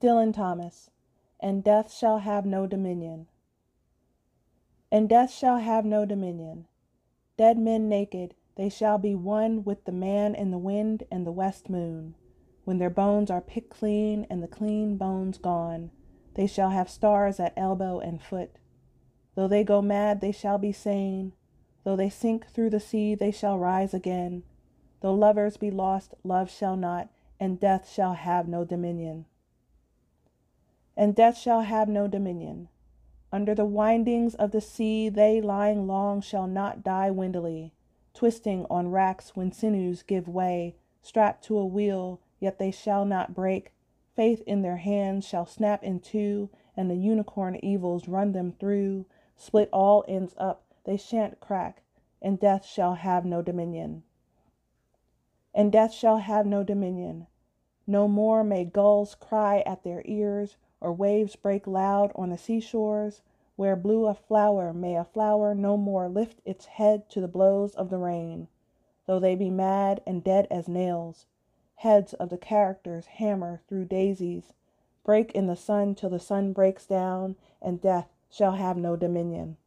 Dylan Thomas. And death shall have no dominion. And death shall have no dominion. Dead men naked, they shall be one with the man in the wind and the west moon. When their bones are picked clean and the clean bones gone, they shall have stars at elbow and foot. Though they go mad, they shall be sane. Though they sink through the sea, they shall rise again. Though lovers be lost, love shall not, and death shall have no dominion. And death shall have no dominion. Under the windings of the sea, they lying long shall not die windily, twisting on racks when sinews give way, strapped to a wheel, yet they shall not break. Faith in their hands shall snap in two, and the unicorn evils run them through, split all ends up, they shan't crack, and death shall have no dominion and death shall have no dominion. No more may gulls cry at their ears, or waves break loud on the seashores. Where blew a flower, may a flower no more lift its head to the blows of the rain, though they be mad and dead as nails. Heads of the characters hammer through daisies, break in the sun till the sun breaks down, and death shall have no dominion.